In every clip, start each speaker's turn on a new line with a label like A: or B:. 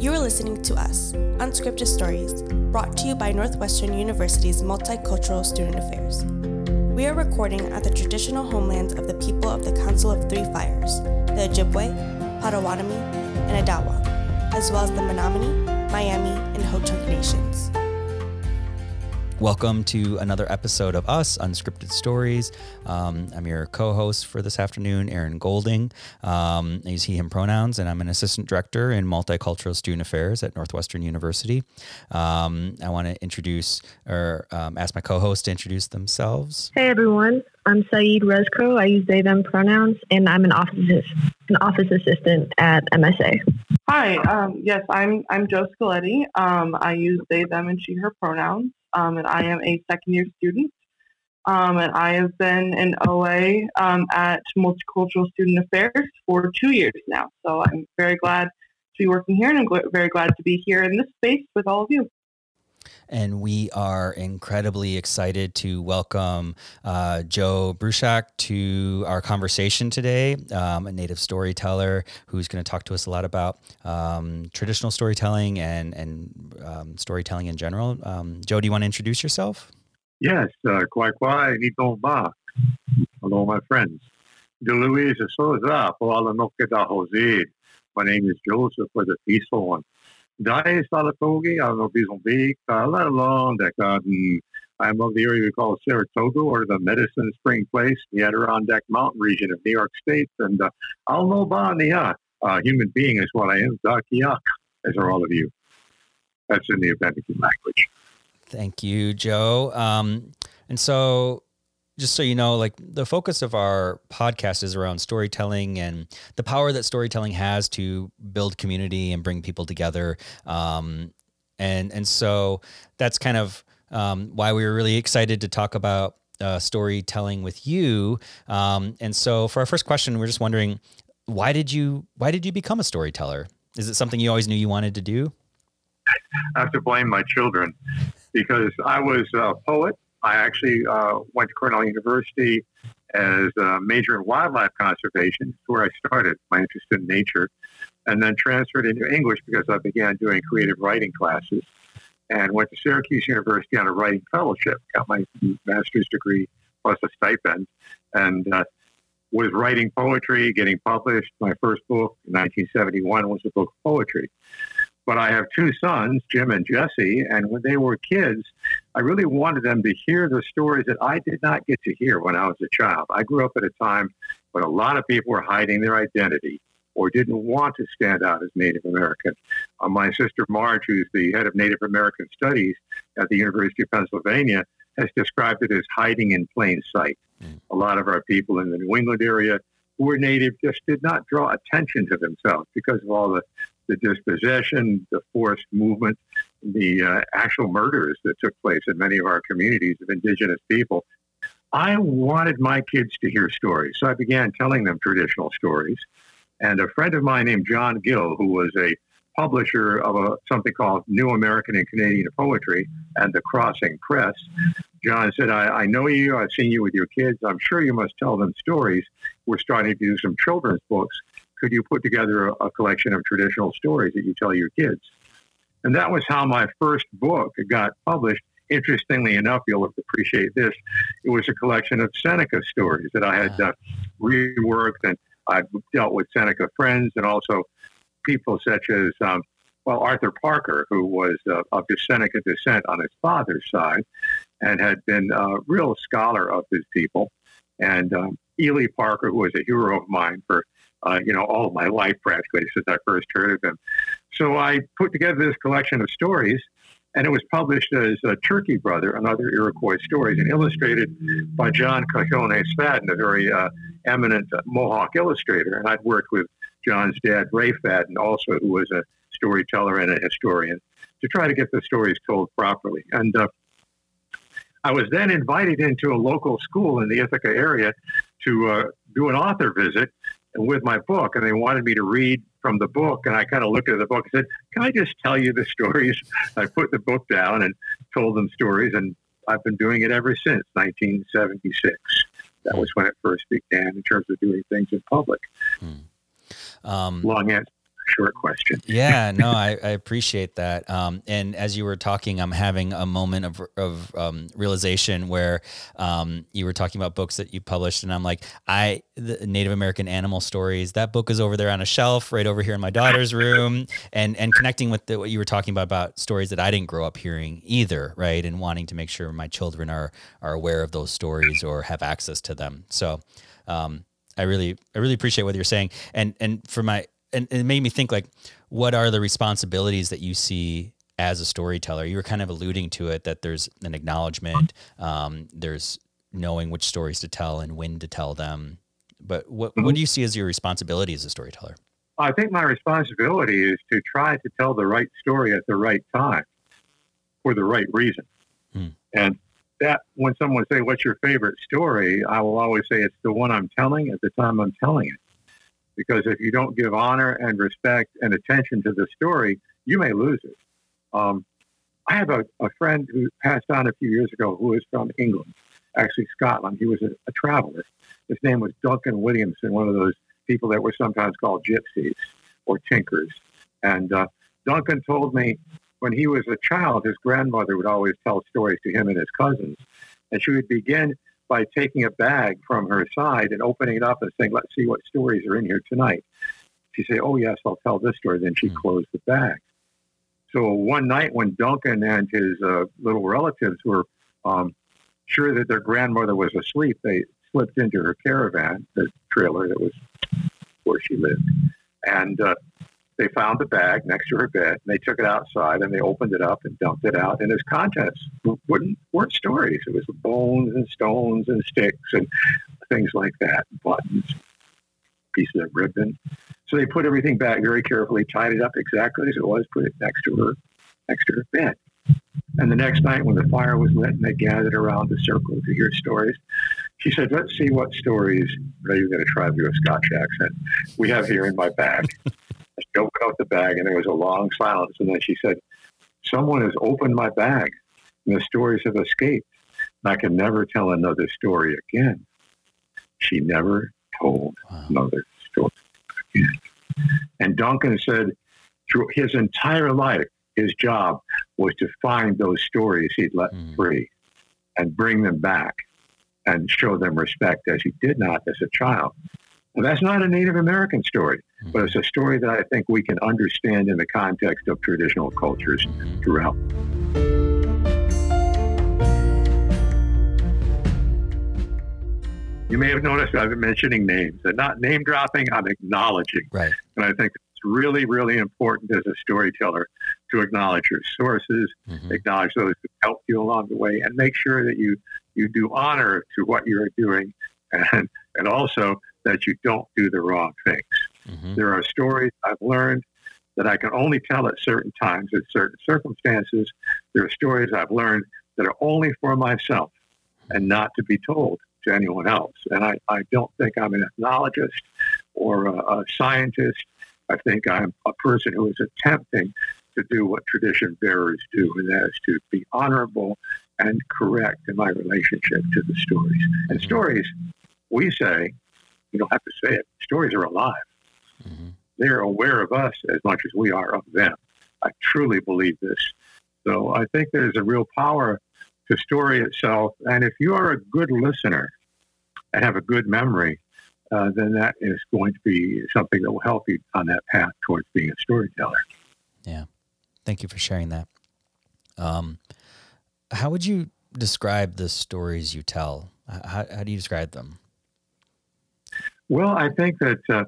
A: You are listening to Us, Unscripted Stories, brought to you by Northwestern University's Multicultural Student Affairs. We are recording at the traditional homelands of the people of the Council of Three Fires, the Ojibwe, Potawatomi, and Odawa, as well as the Menominee, Miami, and Ho-Chunk nations.
B: Welcome to another episode of Us Unscripted Stories. Um, I'm your co host for this afternoon, Aaron Golding. Um, use he, him pronouns, and I'm an assistant director in multicultural student affairs at Northwestern University. Um, I want to introduce or um, ask my co host to introduce themselves.
C: Hey everyone, I'm Saeed Rezko. I use they, them pronouns, and I'm an office, an office assistant at MSA.
D: Hi, um, yes, I'm I'm Joe Scaletti. Um, I use they, them, and she, her pronouns um, and I am a second year student. Um, and I have been an OA um, at Multicultural Student Affairs for two years now. So I'm very glad to be working here, and I'm very glad to be here in this space with all of you.
B: And we are incredibly excited to welcome uh, Joe Bruchac to our conversation today, um, a native storyteller who's going to talk to us a lot about um, traditional storytelling and, and um, storytelling in general. Um, Joe, do you want to introduce yourself?
E: Yes, uh, quite quite. Ba. Hello, my friends. De Louise Souza, My name is Joseph for the peaceful one. Salatogi, I don't know if he's on big, let alone that garden. I'm of the area we call Saratoga or the Medicine Spring Place, the Adirondack Mountain region of New York State. And uh, I'll know Bania, uh, human being is what I am. Dakiak, as are all of you. That's in the Abenaki language.
B: Thank you, Joe. Um, and so just so you know, like the focus of our podcast is around storytelling and the power that storytelling has to build community and bring people together. Um, and and so that's kind of um, why we were really excited to talk about uh, storytelling with you. Um, and so for our first question, we're just wondering, why did you why did you become a storyteller? Is it something you always knew you wanted to do?
E: I have to blame my children because I was a poet I actually uh, went to Cornell University as a major in wildlife conservation. where I started my interest in nature, and then transferred into English because I began doing creative writing classes, and went to Syracuse University on a writing fellowship. Got my master's degree plus a stipend, and uh, was writing poetry, getting published. My first book in 1971 was a book of poetry. But I have two sons, Jim and Jesse, and when they were kids, I really wanted them to hear the stories that I did not get to hear when I was a child. I grew up at a time when a lot of people were hiding their identity or didn't want to stand out as Native American. Uh, my sister Marge, who's the head of Native American Studies at the University of Pennsylvania, has described it as hiding in plain sight. Mm. A lot of our people in the New England area who were Native just did not draw attention to themselves because of all the the dispossession, the forced movement, the uh, actual murders that took place in many of our communities of indigenous people. I wanted my kids to hear stories, so I began telling them traditional stories. And a friend of mine named John Gill, who was a publisher of a, something called New American and Canadian Poetry and the Crossing Press, John said, I, I know you, I've seen you with your kids. I'm sure you must tell them stories. We're starting to do some children's books could you put together a, a collection of traditional stories that you tell your kids? And that was how my first book got published. Interestingly enough, you'll appreciate this. It was a collection of Seneca stories that I had uh, reworked, and I dealt with Seneca friends and also people such as, um, well, Arthur Parker, who was uh, of the Seneca descent on his father's side and had been a real scholar of his people. And um, Ely Parker, who was a hero of mine for uh, you know, all of my life practically since I first heard of him. So I put together this collection of stories, and it was published as uh, Turkey Brother and Other Iroquois Stories, and illustrated by John Kahionhes Fadden, a very uh, eminent Mohawk illustrator. And I'd worked with John's dad, Ray Fadden, also, who was a storyteller and a historian, to try to get the stories told properly. And uh, I was then invited into a local school in the Ithaca area to uh, do an author visit with my book, and they wanted me to read from the book. And I kind of looked at the book and said, "Can I just tell you the stories?" I put the book down and told them stories, and I've been doing it ever since 1976. That was when it first began in terms of doing things in public. Hmm. Um, Long answer. Short question.
B: yeah, no, I, I appreciate that. Um, and as you were talking, I'm having a moment of, of um, realization where um, you were talking about books that you published, and I'm like, I the Native American animal stories. That book is over there on a shelf, right over here in my daughter's room, and and connecting with the, what you were talking about about stories that I didn't grow up hearing either, right? And wanting to make sure my children are are aware of those stories or have access to them. So. Um, I really, I really appreciate what you're saying, and and for my and it made me think like, what are the responsibilities that you see as a storyteller? You were kind of alluding to it that there's an acknowledgement, um, there's knowing which stories to tell and when to tell them. But what
E: Mm-hmm.
B: what do you see as your responsibility as a storyteller?
E: I think my responsibility is to try to tell the right story at the right time for the right reason.
B: Hmm.
E: And that when someone say, "What's your favorite story?" I will always say it's the one I'm telling at the time I'm telling it. Because if you don't give honor and respect and attention to the story, you may lose it. Um, I have a, a friend who passed on a few years ago who is from England, actually Scotland. He was a, a traveler. His name was Duncan Williamson, one of those people that were sometimes called gypsies or tinkers. And uh, Duncan told me when he was a child, his grandmother would always tell stories to him and his cousins. And she would begin by taking a bag from her side and opening it up and saying, Let's see what stories are in here tonight. She'd say, Oh, yes, I'll tell this story. Then she'd
B: Hmm.
E: close the bag. So one night when Duncan and his uh, little relatives were um, sure that their grandmother was asleep, they slipped into her caravan, the trailer that was where she lived. And uh, they found the bag next to her bed. And they took it outside and they opened it up and dumped it out. And its contents wouldn't, weren't stories. It was bones and stones and sticks and things like that, buttons, pieces of ribbon. So they put everything back very carefully, tied it up exactly as it was, put it next to her, next to her bed. And the next night, when the fire was lit and they gathered around the circle to hear stories, she said, "Let's see what stories." Are you going to try to do a Scotch accent? We have here in my bag. She opened up the bag, and there was a long silence. And then she said, "Someone has opened my bag, and the stories have escaped. And I can never tell another story again." She never told
B: Wow.
E: another story again. And Duncan said, through his entire life, his job was to find those stories he'd let
B: Mhm.
E: free and bring them back and show them respect as he did not as a child. And that's not a Native American story, but it's a story that I think we can understand in the context of traditional cultures
B: Mhm.
E: throughout. You may have noticed I've been mentioning names. I'm not name dropping, I'm acknowledging.
B: Right.
E: And I think it's really, really important as a storyteller to acknowledge your sources,
B: Mhm.
E: acknowledge those who helped you along the way, and make sure that you, you do honor to what you're doing and, and also that you don't do the wrong things.
B: Mhm.
E: There are stories I've learned that I can only tell at certain times, in certain circumstances. There are stories I've learned that are only for myself and not to be told to anyone else. And I, I don't think I'm an ethnologist or a, a scientist. I think I'm a person who is attempting to do what tradition bearers do, and that is to be honorable and correct in my relationship to the stories. And
B: Mhm.
E: stories, we say, you don't have to say it, stories are alive
B: Mhm.
E: they're aware of us as much as we are of them. I truly believe this. So I think there's a real power to story itself. And if you are a good listener and have a good memory, uh, then that is going to be something that will help you on that path towards being a storyteller. Yeah.
B: Thank you for sharing that. Um, how would you describe the stories you tell? How, how do you describe them?
E: Well, I think that uh,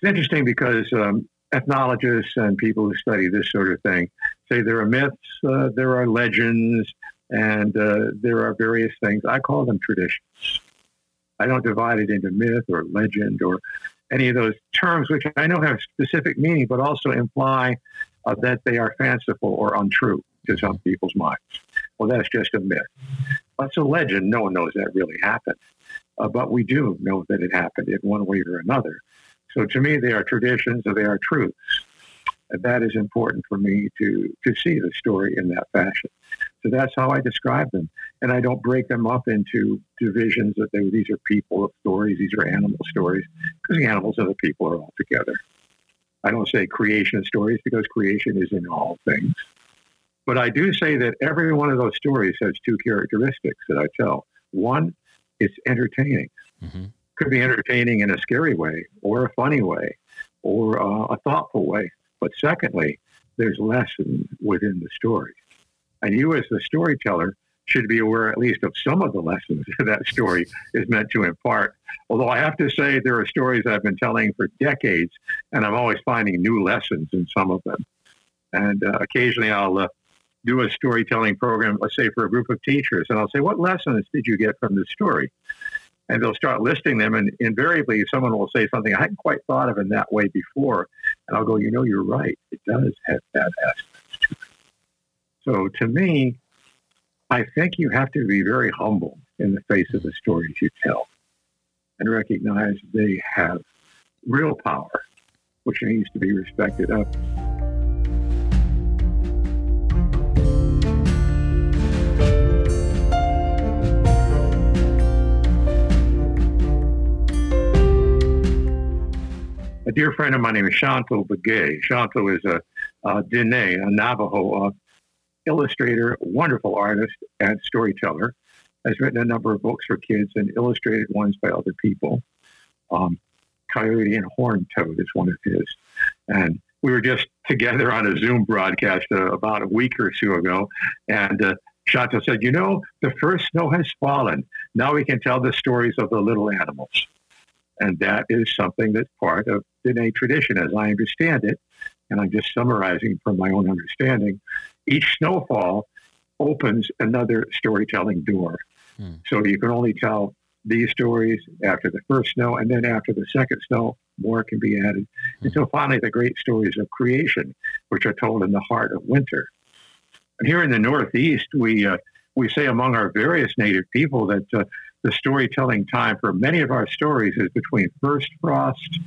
E: it's interesting because um, ethnologists and people who study this sort of thing say there are myths, uh, there are legends, and uh, there are various things. I call them traditions. I don't divide it into myth or legend or any of those terms, which I know have specific meaning, but also imply uh, that they are fanciful or untrue to some people's minds. Well, that's just a myth. That's a legend. No one knows that really happened. Uh, but we do know that it happened in one way or another. So to me, they are traditions or they are truths. And that is important for me to, to see the story in that fashion. So that's how I describe them. And I don't break them up into divisions that they, these are people stories, these are animal stories, because the animals and the people are all together. I don't say creation stories because creation is in all things. But I do say that every one of those stories has two characteristics that I tell. One, it's entertaining. Mm-hmm. Could be entertaining in a scary way, or a funny way, or uh, a thoughtful way. But secondly, there's lesson within the story. And you, as the storyteller, should be aware at least of some of the lessons that story is meant to impart. Although I have to say, there are stories I've been telling for decades, and I'm always finding new lessons in some of them. And uh, occasionally I'll uh, do a storytelling program, let's say for a group of teachers, and I'll say, What lessons did you get from this story? And they'll start listing them, and invariably someone will say something I hadn't quite thought of in that way before. And I'll go, You know, you're right. It does have that aspect to it. So to me, I think you have to be very humble in the face of the stories you tell and recognize they have real power, which needs to be respected of. A dear friend of mine named Shonto Begay. Shonto is a, a Dene, a Navajo uh, illustrator, wonderful artist, and storyteller. Has written a number of books for kids and illustrated ones by other people. Um, Coyote and Horned Toad is one of his. And we were just together on a Zoom broadcast uh, about a week or two ago. And uh, Shonto said, You know, the first snow has fallen. Now we can tell the stories of the little animals. And that is something that's part of the Dene tradition, as I understand it. And I'm just summarizing from my own understanding each snowfall opens another storytelling door. Hmm. So you can only tell these stories after the first snow, and then after the second snow, more can be added hmm. until finally the great stories of creation, which are told in the heart of winter. And here in the Northeast, we uh, we say among our various native people that uh, the storytelling time for many of our stories is between first frost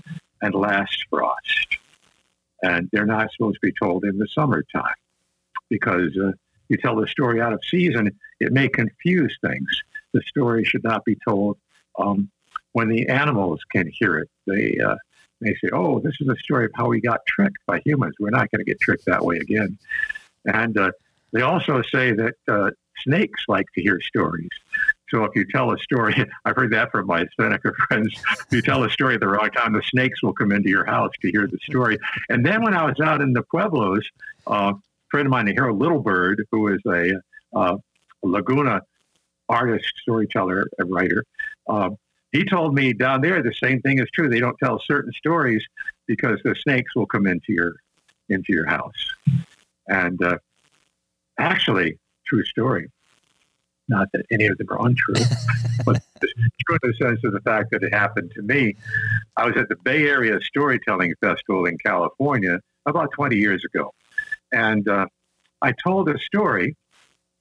E: and last frost, and they're not supposed to be told in the summertime because uh, you tell the story out of season, it may confuse things. The story should not be told um, when the animals can hear it. They uh, may say, "Oh, this is a story of how we got tricked by humans. We're not going to get tricked that way again." And uh, they also say that uh, snakes like to hear stories. So if you tell a story, I've heard that from my Seneca friends. If you tell a story at the wrong time, the snakes will come into your house to hear the story. And then when I was out in the pueblos, uh, friend of mine, Harold Littlebird, who is a uh, Laguna artist, storyteller, and writer, uh, he told me down there the same thing is true. They don't tell certain stories because the snakes will come into your into your house. And uh, actually, true story. Not that any of them are untrue, but true in the sense of the fact that it happened to me. I was at the Bay Area Storytelling Festival in California about 20 years ago. And uh, I told a story,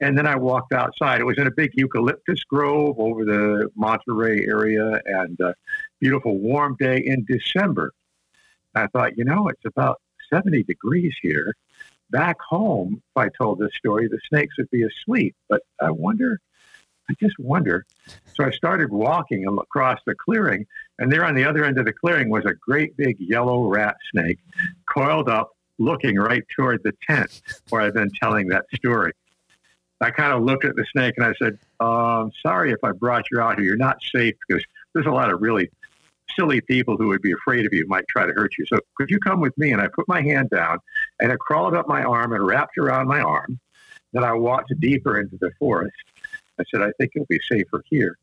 E: and then I walked outside. It was in a big eucalyptus grove over the Monterey area, and a beautiful warm day in December. I thought, you know, it's about 70 degrees here. Back home, if I told this story, the snakes would be asleep. But I wonder, I just wonder. So I started walking across the clearing, and there on the other end of the clearing was a great big yellow rat snake coiled up looking right toward the tent where I've been telling that story. I kind of looked at the snake and I said, uh, I'm sorry if I brought you out here. You're not safe because there's a lot of really silly people who would be afraid of you, might try to hurt you. So could you come with me? And I put my hand down and it crawled up my arm and wrapped around my arm. Then I walked deeper into the forest. I said, I think it'll be safer here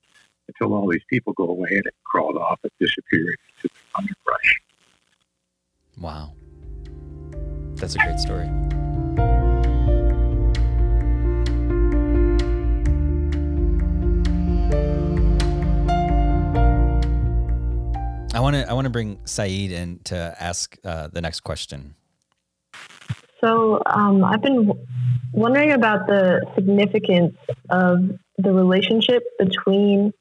E: until all these people go away. And it crawled off and disappeared into the underbrush.
B: Wow. That's a great story. I want to I want to bring Saeed in to ask uh, the next question.
C: So um, I've been wondering about the significance of the relationship between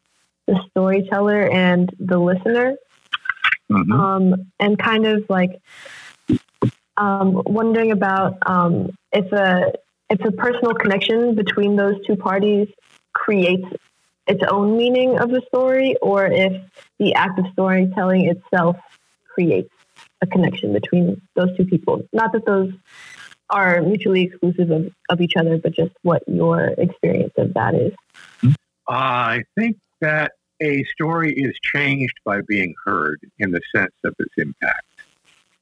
C: the storyteller and the listener, mm-hmm. um, and kind of like um, wondering about um, if a if a personal connection between those two parties creates its own meaning of the story, or if the act of storytelling itself creates a connection between those two people. Not that those are mutually exclusive of, of each other, but just what your experience of that is.
E: I think that a story is changed by being heard in the sense of its impact.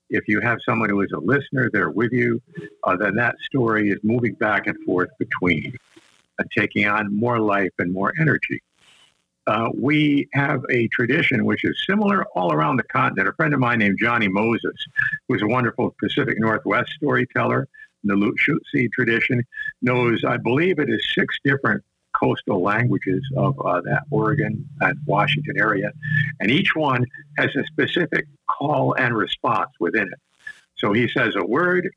E: If you have someone who is a listener, they're with you, uh, then that story is moving back and forth between taking on more life and more energy. Uh, we have a tradition which is similar all around the continent. A friend of mine named Johnny Moses, who's a wonderful Pacific Northwest storyteller, in the Lushootseed tradition, knows, I believe it is six different coastal languages of uh, that Oregon and Washington area. And each one has a specific call and response within it. So he says a word,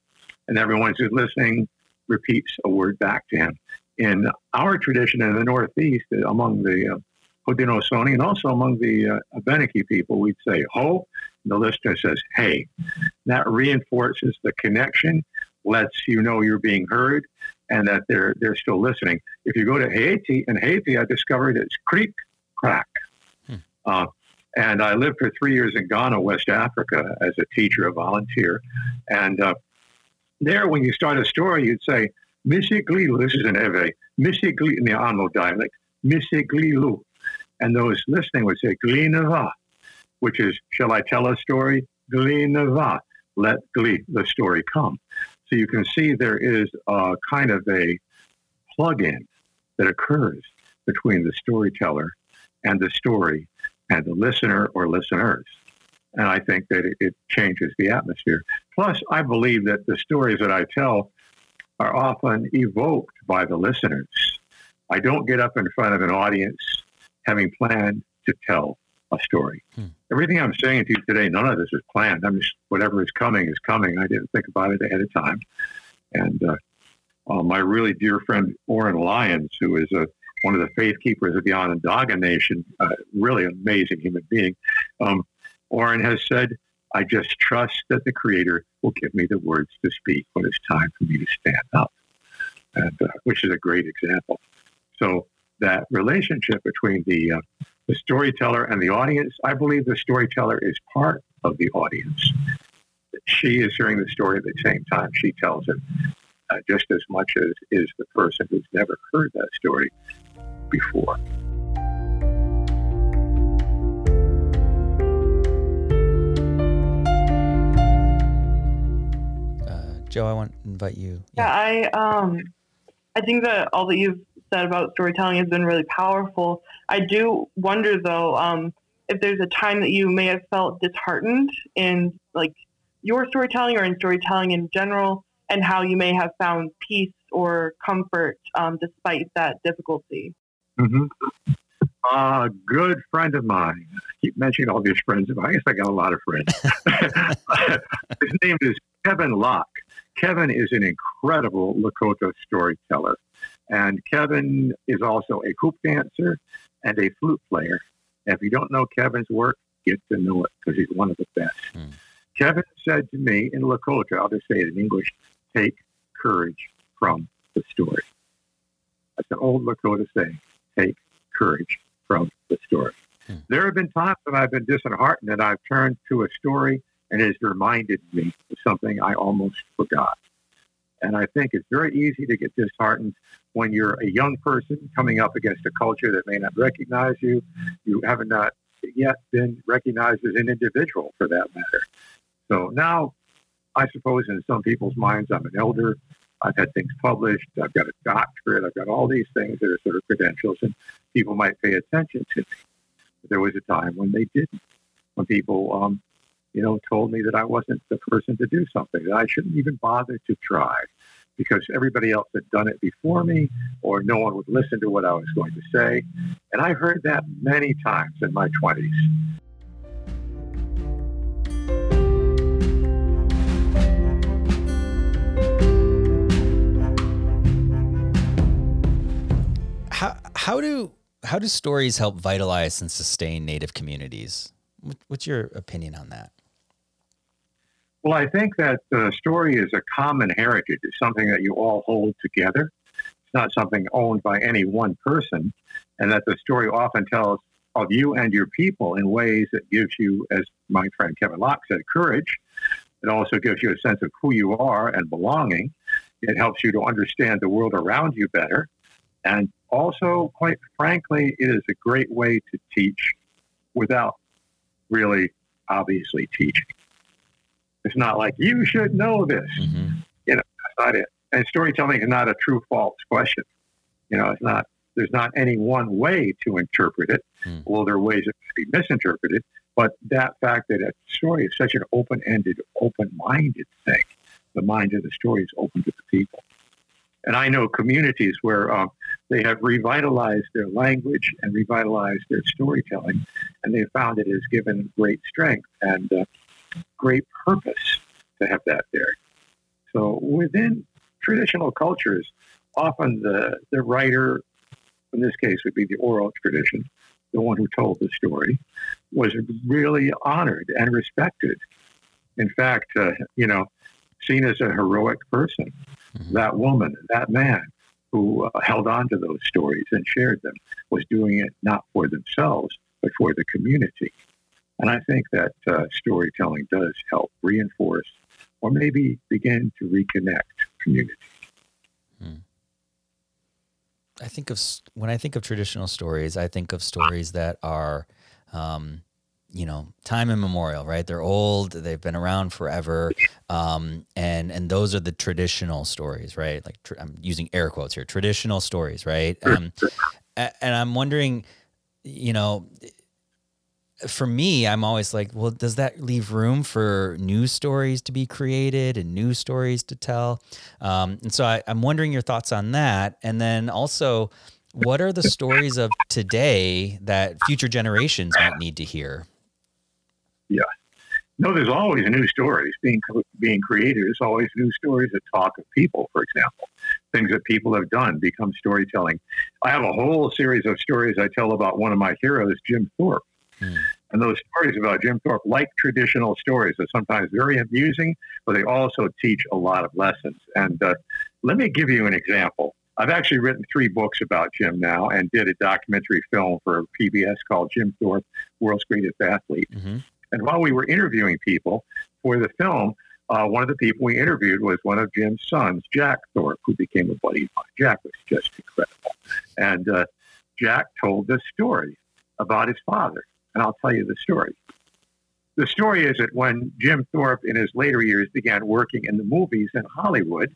E: and everyone who's listening repeats a word back to him. In our tradition in the Northeast, among the uh, Haudenosaunee and also among the uh, Abenaki people, we'd say ho, and the listener says hey. That reinforces the connection, lets you know you're being heard, and that they're they're still listening. If you go to Haiti, in Haiti, I discovered it's creek crack. Hmm. Uh, and I lived for three years in Ghana, West Africa, as a teacher, a volunteer. And uh, there, when you start a story, you'd say, Misiglilu, this is an Ewe, Misiglilu, in the Amo dialect, Misiglilu. And those listening would say, Glinava, which is, shall I tell a story? Glinava, let Gli, the story come. So you can see there is a kind of a plug-in that occurs between the storyteller and the story and the listener or listeners. And I think that it, it changes the atmosphere. Plus, I believe that the stories that I tell are often evoked by the listeners. I don't get up in front of an audience having planned to tell a story. Hmm. Everything I'm saying to you today, none of this is planned. I'm just whatever is coming is coming. I didn't think about it ahead of time. And uh, uh, my really dear friend Oren Lyons, who is a, one of the faith keepers of the Onondaga Nation, uh, really amazing human being. Um, Oren has said, "I just trust that the Creator will give me the words to speak when it's time for me to stand up," and uh, which is a great example. So that relationship between the uh, the storyteller and the audience. I believe the storyteller is part of the audience. She is hearing the story at the same time she tells it, uh, just as much as is the person who's never heard that story before.
B: Joe, I want to invite you.
D: Yeah. yeah, I um, I think that all that you've said about storytelling has been really powerful. I do wonder though um, if there's a time that you may have felt disheartened in like your storytelling or in storytelling in general, and how you may have found peace or comfort um, despite that difficulty.
E: Mm-hmm. A good friend of mine. I keep mentioning all these friends. I guess I got a lot of friends. His name is Kevin Locke. Kevin is an incredible Lakota storyteller. And Kevin is also a hoop dancer and a flute player. And if you don't know Kevin's work, get to know it because he's one of the best. Mm. Kevin said to me in Lakota, I'll just say it in English, take courage from the story. That's an old Lakota saying, take courage from the story. Mm. There have been times when I've been disheartened and I've turned to a story and it has reminded me of something I almost forgot. And I think it's very easy to get disheartened when you're a young person coming up against a culture that may not recognize you. You haven't not yet been recognized as an individual for that matter. So now, I suppose in some people's minds, I'm an elder. I've had things published. I've got a doctorate. I've got all these things that are sort of credentials, and people might pay attention to me. But there was a time when they didn't. When people um, you know, told me that I wasn't the person to do something, that I shouldn't even bother to try because everybody else had done it before me or no one would listen to what I was going to say. And I heard that many times in my 20s.
B: How, how do how do stories help vitalize and sustain native communities? What's your opinion on that?
E: Well, I think that the story is a common heritage. It's something that you all hold together. It's not something owned by any one person, and that the story often tells of you and your people in ways that gives you, as my friend Kevin Locke said, courage. It also gives you a sense of who you are and belonging. It helps you to understand the world around you better. And also, quite frankly, it is a great way to teach without really obviously teaching. It's not like you should know this.
B: Mm-hmm.
E: You know, that's not it. And storytelling is not a true false question. You know, it's not. There's not any one way to interpret it. Well, there are ways it can be misinterpreted. But that fact that a story is such an open-ended, open-minded thing, the mind of the story is open to the people. And I know communities where um, they have revitalized their language and revitalized their storytelling, and they found it has given great strength and uh, great purpose to have that there. So within traditional cultures, often the, the writer, in this case would be the oral tradition, the one who told the story, was really honored and respected. In fact, uh, you know, seen as a heroic person.
B: Mhm.
E: That woman, that man who uh, held on to those stories and shared them was doing it not for themselves, but for the community. And I think that uh, storytelling does help reinforce or maybe begin to reconnect community.
B: I think of when I think of traditional stories, I think of stories that are, um, you know, time immemorial, right? They're old, they've been around forever, um, and and those are the traditional stories, right? Like tr- I'm using air quotes here, traditional stories, right? Um, and I'm wondering, you know, for me, I'm always like, well, does that leave room for new stories to be created and new stories to tell? Um, and so I, I'm wondering your thoughts on that. And then also, what are the stories of today that future generations might need to hear? Yeah.
E: No, there's always new stories being being created. There's always new stories that talk of people, for example. Things that people have done become storytelling. I have a whole series of stories I tell about one of my heroes, Jim Thorpe.
B: Hmm.
E: And those stories about Jim Thorpe, like traditional stories, are sometimes very amusing, but they also teach a lot of lessons. And uh, let me give you an example. I've actually written three books about Jim now and did a documentary film for PBS called Jim Thorpe, World's Greatest Athlete.
B: Mm-hmm.
E: And while we were interviewing people for the film, uh, one of the people we interviewed was one of Jim's sons, Jack Thorpe, who became a buddy of mine. Jack was just incredible. And uh, Jack told this story about his father. And I'll tell you the story. The story is that when Jim Thorpe, in his later years, began working in the movies in Hollywood,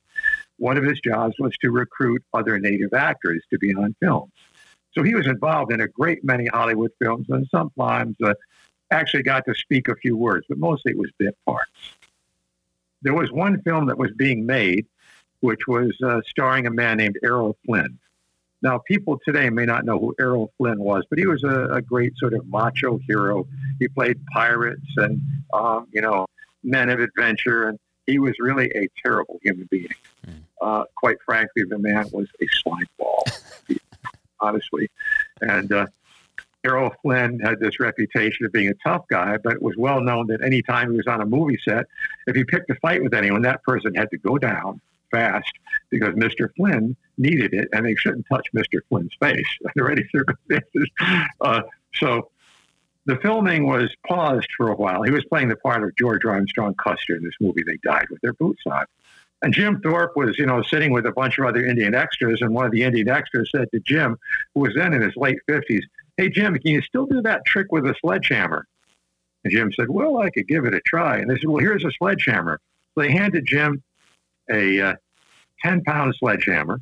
E: one of his jobs was to recruit other native actors to be on films. So he was involved in a great many Hollywood films, and sometimes uh, actually got to speak a few words, but mostly it was bit parts. There was one film that was being made, which was uh, starring a man named Errol Flynn. Now, people today may not know who Errol Flynn was, but he was a, a great sort of macho hero. He played pirates and, um, you know, men of adventure, and he was really a terrible human being.
B: Mm.
E: Uh, quite frankly, the man was a slime ball, honestly. And uh, Errol Flynn had this reputation of being a tough guy, but it was well known that any time he was on a movie set, if he picked a fight with anyone, that person had to go down fast because Mr. Flynn needed it, and they shouldn't touch Mr. Flynn's face under any circumstances. Uh, so the filming was paused for a while. He was playing the part of George Armstrong Custer in this movie. They died with their boots on. And Jim Thorpe was, you know, sitting with a bunch of other Indian extras, and one of the Indian extras said to Jim, who was then in his late fifties, "Hey Jim, can you still do that trick with a sledgehammer?" And Jim said, "Well, I could give it a try." And they said, "Well, here's a sledgehammer." So they handed Jim a uh, ten-pound sledgehammer.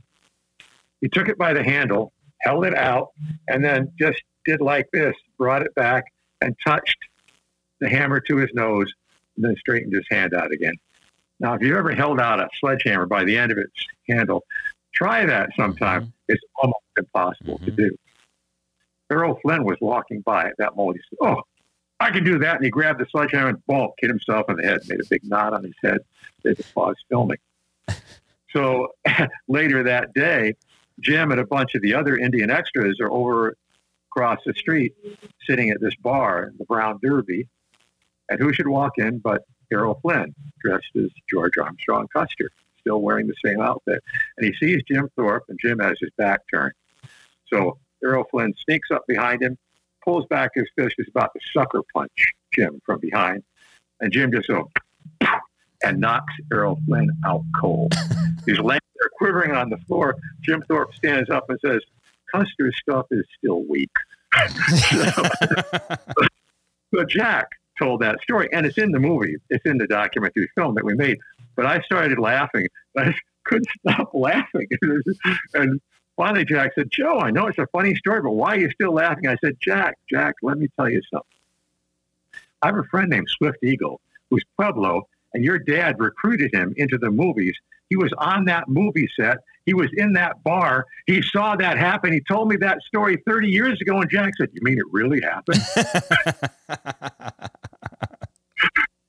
E: He took it by the handle, held it out, and then just did like this, brought it back, and touched the hammer to his nose, and then straightened his hand out again. Now, if you've ever held out a sledgehammer by the end of its handle, try that sometime.
B: Mhm.
E: It's almost impossible to
B: Mhm.
E: do. Errol Flynn was walking by at that moment. He said, Oh, I can do that. And he grabbed the sledgehammer and boom, hit himself in the head, made a big knot on his head. They had to pause filming. So later that day, Jim and a bunch of the other Indian extras are over across the street sitting at this bar, the Brown Derby. And who should walk in but Errol Flynn, dressed as George Armstrong Custer, still wearing the same outfit. And he sees Jim Thorpe, and Jim has his back turned. So Errol Flynn sneaks up behind him, pulls back his fist, is about to sucker punch Jim from behind. And Jim just goes, and knocks Errol Flynn out cold. He's laying there quivering on the floor. Jim Thorpe stands up and says, Custer's stuff is still weak. so, so Jack told that story, and it's in the movie. It's in the documentary film that we made. But I started laughing. I couldn't stop laughing. and finally, Jack said, Joe, I know it's a funny story, but why are you still laughing? I said, Jack, Jack, let me tell you something. I have a friend named Swift Eagle, who's Pueblo, and your dad recruited him into the movies. He was on that movie set. He was in that bar. He saw that happen. He told me that story 30 years ago, and Jack said, You mean it really happened?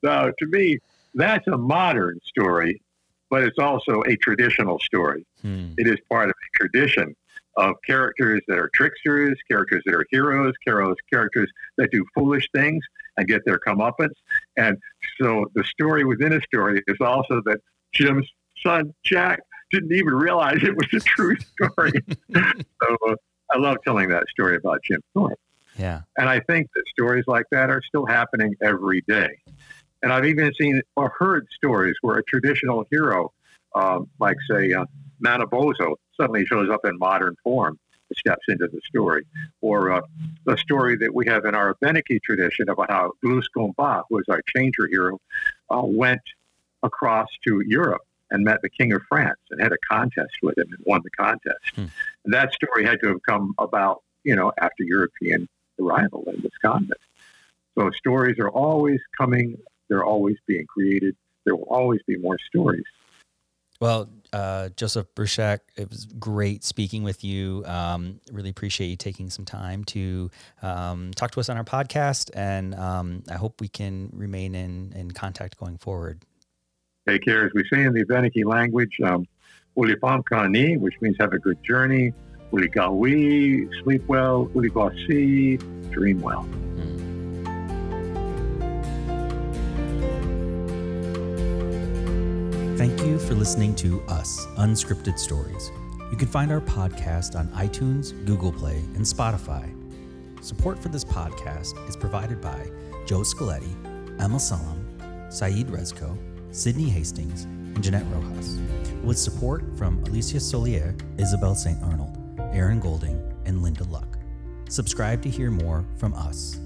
E: so to me, that's a modern story, but it's also a traditional story. Hmm. It is part of a tradition of characters that are tricksters, characters that are heroes, heroes, characters that do foolish things and get their comeuppance. And so the story within a story is also that Jim's son, Jack, didn't even realize it was a true story. so uh, I love telling that story about Jim Thorpe.
B: Yeah.
E: And I think that stories like that are still happening every day. And I've even seen or heard stories where a traditional hero, um, like, say, uh, Manabozho, suddenly shows up in modern form steps into the story. Or uh, the story that we have in our Beneke tradition about how Glus Gomba, who was our changer hero, uh, went across to Europe and met the King of France and had a contest with him and won the contest. Hmm. And that story had to have come about, you know, after European arrival in this Wisconsin. So stories are always coming, they're always being created, there will always be more stories.
B: Well, uh, Joseph Bruchac, it was great speaking with you. Um, really appreciate you taking some time to um, talk to us on our podcast, and um, I hope we can remain in, in contact going forward.
E: Take care. As we say in the Beneke language, um, Ulipam which means have a good journey. Sleep well. Ulibasi, dream well.
B: Thank you for listening to Us Unscripted Stories. You can find our podcast on iTunes, Google Play, and Spotify. Support for this podcast is provided by Joe Scaletti, Emma Salam, Saeed Rezko, Sydney Hastings, and Jeanette Rojas, with support from Alicia Solier, Isabel St. Arnold, Aaron Golding, and Linda Luck. Subscribe to hear more from us.